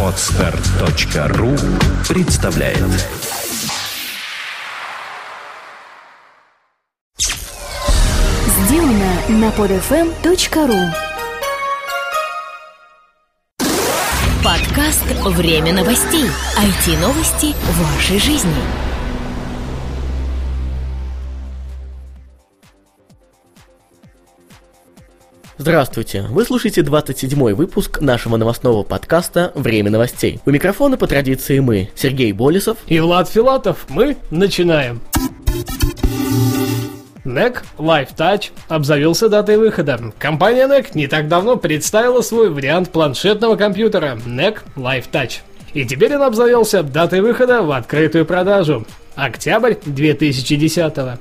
Отстар.ру представляет Сделано на podfm.ru Подкаст «Время новостей». IT-новости вашей жизни. Здравствуйте! Вы слушаете 27-й выпуск нашего новостного подкаста «Время новостей». У микрофона по традиции мы, Сергей Болесов и Влад Филатов. Мы начинаем. NEC Live Touch обзавелся датой выхода. Компания NEC не так давно представила свой вариант планшетного компьютера NEC Live Touch. И теперь он обзавелся датой выхода в открытую продажу. Октябрь 2010 -го.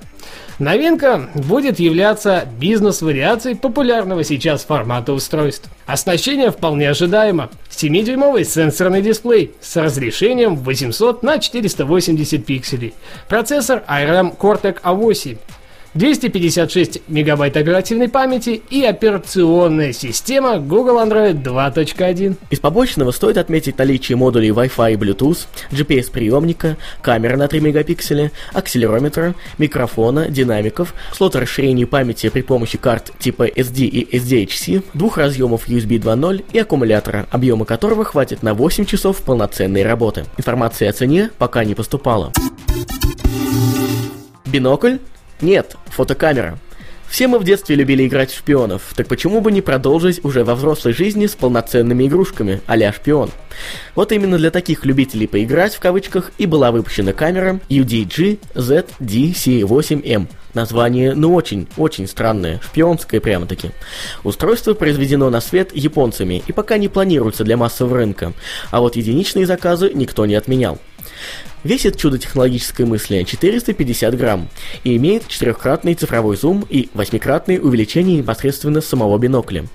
Новинка будет являться бизнес-вариацией популярного сейчас формата устройств. Оснащение вполне ожидаемо. 7-дюймовый сенсорный дисплей с разрешением 800 на 480 пикселей. Процессор ARM Cortex-A8 256 мегабайт оперативной памяти и операционная система Google Android 2.1. Из побочного стоит отметить наличие модулей Wi-Fi и Bluetooth, GPS-приемника, камеры на 3 мегапикселя, акселерометра, микрофона, динамиков, слот расширения памяти при помощи карт типа SD и SDHC, двух разъемов USB 2.0 и аккумулятора, объема которого хватит на 8 часов полноценной работы. Информация о цене пока не поступала. Бинокль нет, фотокамера. Все мы в детстве любили играть в шпионов, так почему бы не продолжить уже во взрослой жизни с полноценными игрушками, а шпион? Вот именно для таких любителей поиграть, в кавычках, и была выпущена камера UDG ZDC8M. Название, ну очень, очень странное, шпионское прямо-таки. Устройство произведено на свет японцами и пока не планируется для массового рынка, а вот единичные заказы никто не отменял. Весит чудо технологической мысли 450 грамм и имеет четырехкратный цифровой зум и восьмикратное увеличение непосредственно самого бинокля.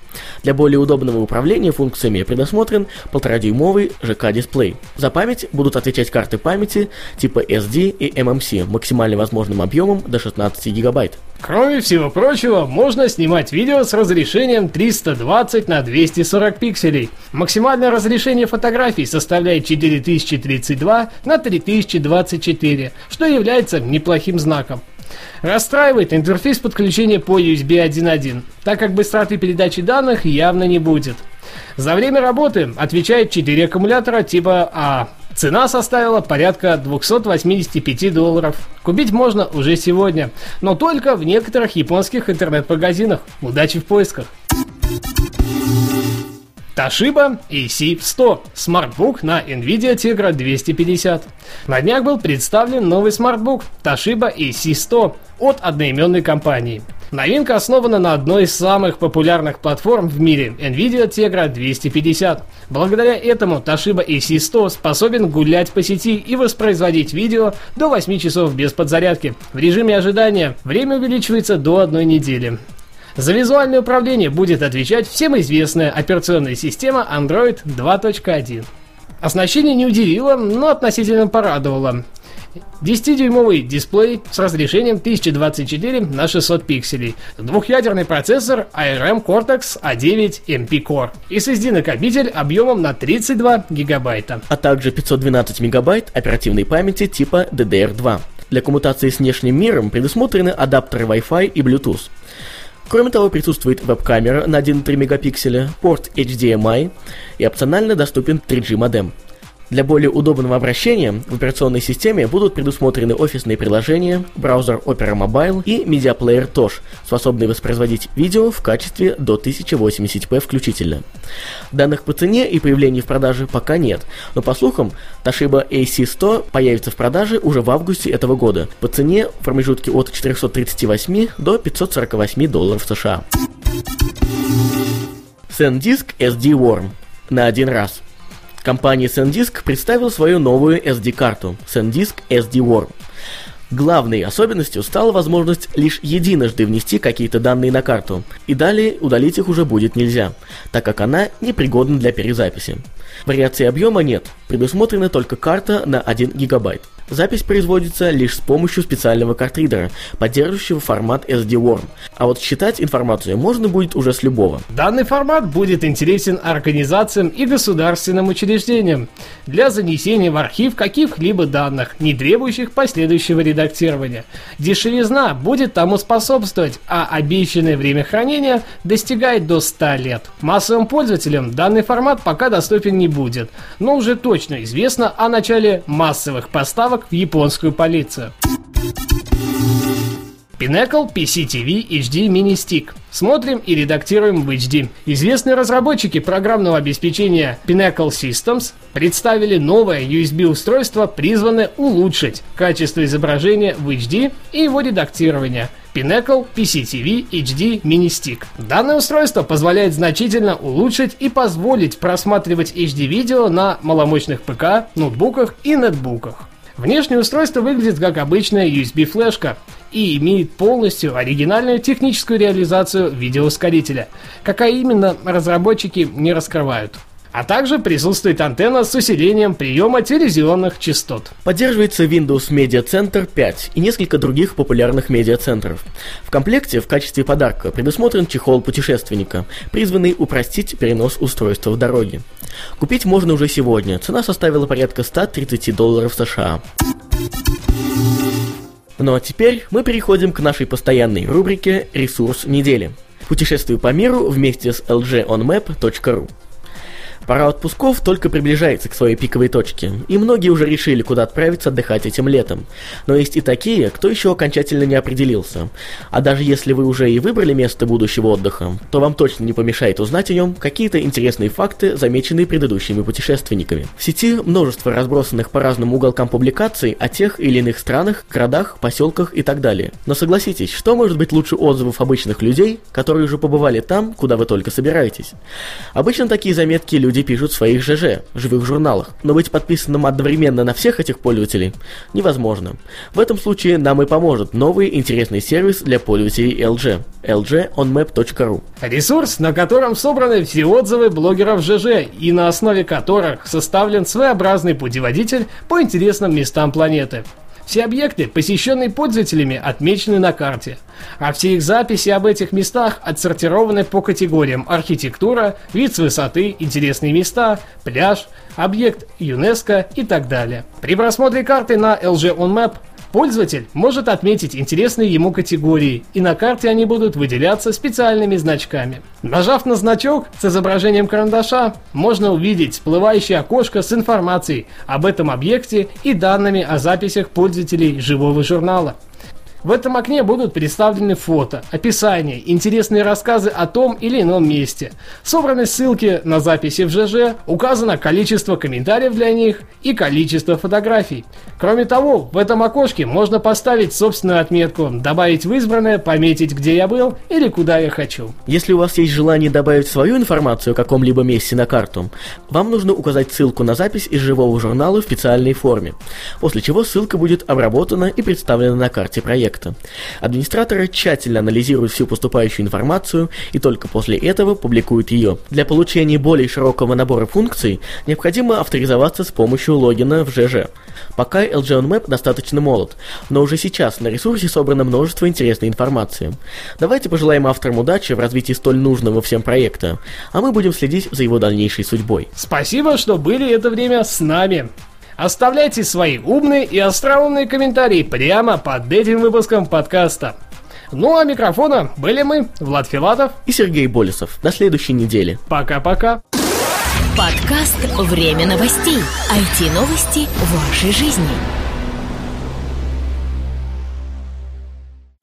Для более удобного управления функциями предусмотрен 1,5-дюймовый ЖК-дисплей. За память будут отвечать карты памяти типа SD и MMC максимально возможным объемом до 16 гигабайт. Кроме всего прочего, можно снимать видео с разрешением 320 на 240 пикселей. Максимальное разрешение фотографий составляет 4032 на 3024, что является неплохим знаком. Расстраивает интерфейс подключения по USB 1.1, так как быстроты передачи данных явно не будет. За время работы отвечает 4 аккумулятора типа А. Цена составила порядка 285 долларов. Купить можно уже сегодня, но только в некоторых японских интернет-магазинах. Удачи в поисках! Toshiba AC100 – смартбук на NVIDIA Tegra 250. На днях был представлен новый смартбук Toshiba AC100 от одноименной компании. Новинка основана на одной из самых популярных платформ в мире – NVIDIA Tegra 250. Благодаря этому Toshiba AC100 способен гулять по сети и воспроизводить видео до 8 часов без подзарядки. В режиме ожидания время увеличивается до одной недели. За визуальное управление будет отвечать всем известная операционная система Android 2.1. Оснащение не удивило, но относительно порадовало. 10-дюймовый дисплей с разрешением 1024 на 600 пикселей, двухъядерный процессор ARM Cortex A9 MP Core и SSD-накопитель объемом на 32 гигабайта. А также 512 мегабайт оперативной памяти типа DDR2. Для коммутации с внешним миром предусмотрены адаптеры Wi-Fi и Bluetooth. Кроме того, присутствует веб-камера на 1,3 мегапикселя, порт HDMI и опционально доступен 3G модем. Для более удобного обращения в операционной системе будут предусмотрены офисные приложения, браузер Opera Mobile и медиаплеер TOSH, способный воспроизводить видео в качестве до 1080p включительно. Данных по цене и появлению в продаже пока нет, но по слухам, Toshiba AC100 появится в продаже уже в августе этого года по цене в промежутке от 438 до 548 долларов США. SanDisk SD Worm на один раз – Компания SanDisk представила свою новую SD-карту SanDisk SD Worm. Главной особенностью стала возможность лишь единожды внести какие-то данные на карту, и далее удалить их уже будет нельзя, так как она непригодна для перезаписи. Вариации объема нет, предусмотрена только карта на 1 гигабайт. Запись производится лишь с помощью специального картридера, поддерживающего формат SD-WORM. А вот считать информацию можно будет уже с любого. Данный формат будет интересен организациям и государственным учреждениям для занесения в архив каких-либо данных, не требующих последующего редактирования. Дешевизна будет тому способствовать, а обещанное время хранения достигает до 100 лет. Массовым пользователям данный формат пока доступен не будет, но уже точно известно о начале массовых поставок в японскую полицию. Pinnacle PCTV HD Mini Stick. Смотрим и редактируем в HD. Известные разработчики программного обеспечения Pinnacle Systems представили новое USB-устройство, призванное улучшить качество изображения в HD и его редактирование. Pinnacle PCTV HD Mini Stick. Данное устройство позволяет значительно улучшить и позволить просматривать HD-видео на маломощных ПК, ноутбуках и нетбуках. Внешнее устройство выглядит как обычная USB-флешка и имеет полностью оригинальную техническую реализацию видеоускорителя. Какая именно, разработчики не раскрывают. А также присутствует антенна с усилением приема телевизионных частот. Поддерживается Windows Media Center 5 и несколько других популярных медиацентров. В комплекте в качестве подарка предусмотрен чехол путешественника, призванный упростить перенос устройства в дороге. Купить можно уже сегодня, цена составила порядка 130 долларов США. Ну а теперь мы переходим к нашей постоянной рубрике «Ресурс недели». Путешествую по миру вместе с lgonmap.ru. Пора отпусков только приближается к своей пиковой точке, и многие уже решили, куда отправиться отдыхать этим летом. Но есть и такие, кто еще окончательно не определился. А даже если вы уже и выбрали место будущего отдыха, то вам точно не помешает узнать о нем какие-то интересные факты, замеченные предыдущими путешественниками. В сети множество разбросанных по разным уголкам публикаций о тех или иных странах, городах, поселках и так далее. Но согласитесь, что может быть лучше отзывов обычных людей, которые уже побывали там, куда вы только собираетесь? Обычно такие заметки люди люди пишут в своих ЖЖ, живых журналах, но быть подписанным одновременно на всех этих пользователей невозможно. В этом случае нам и поможет новый интересный сервис для пользователей LG – lgonmap.ru. Ресурс, на котором собраны все отзывы блогеров ЖЖ и на основе которых составлен своеобразный путеводитель по интересным местам планеты. Все объекты, посещенные пользователями, отмечены на карте, а все их записи об этих местах отсортированы по категориям архитектура, вид с высоты, интересные места, пляж, объект ЮНЕСКО и так далее. При просмотре карты на LG On Map Пользователь может отметить интересные ему категории, и на карте они будут выделяться специальными значками. Нажав на значок с изображением карандаша, можно увидеть всплывающее окошко с информацией об этом объекте и данными о записях пользователей живого журнала. В этом окне будут представлены фото, описание, интересные рассказы о том или ином месте, собраны ссылки на записи в ЖЖ, указано количество комментариев для них и количество фотографий. Кроме того, в этом окошке можно поставить собственную отметку, добавить в избранное, пометить, где я был или куда я хочу. Если у вас есть желание добавить свою информацию о каком-либо месте на карту, вам нужно указать ссылку на запись из живого журнала в специальной форме, после чего ссылка будет обработана и представлена на карте проекта проекта. Администраторы тщательно анализируют всю поступающую информацию и только после этого публикуют ее. Для получения более широкого набора функций необходимо авторизоваться с помощью логина в ЖЖ. Пока LG On Map достаточно молод, но уже сейчас на ресурсе собрано множество интересной информации. Давайте пожелаем авторам удачи в развитии столь нужного всем проекта, а мы будем следить за его дальнейшей судьбой. Спасибо, что были это время с нами. Оставляйте свои умные и остроумные комментарии прямо под этим выпуском подкаста. Ну а микрофона были мы, Влад Филатов и Сергей Болесов. До следующей недели. Пока-пока. Подкаст «Время новостей». IT-новости вашей жизни.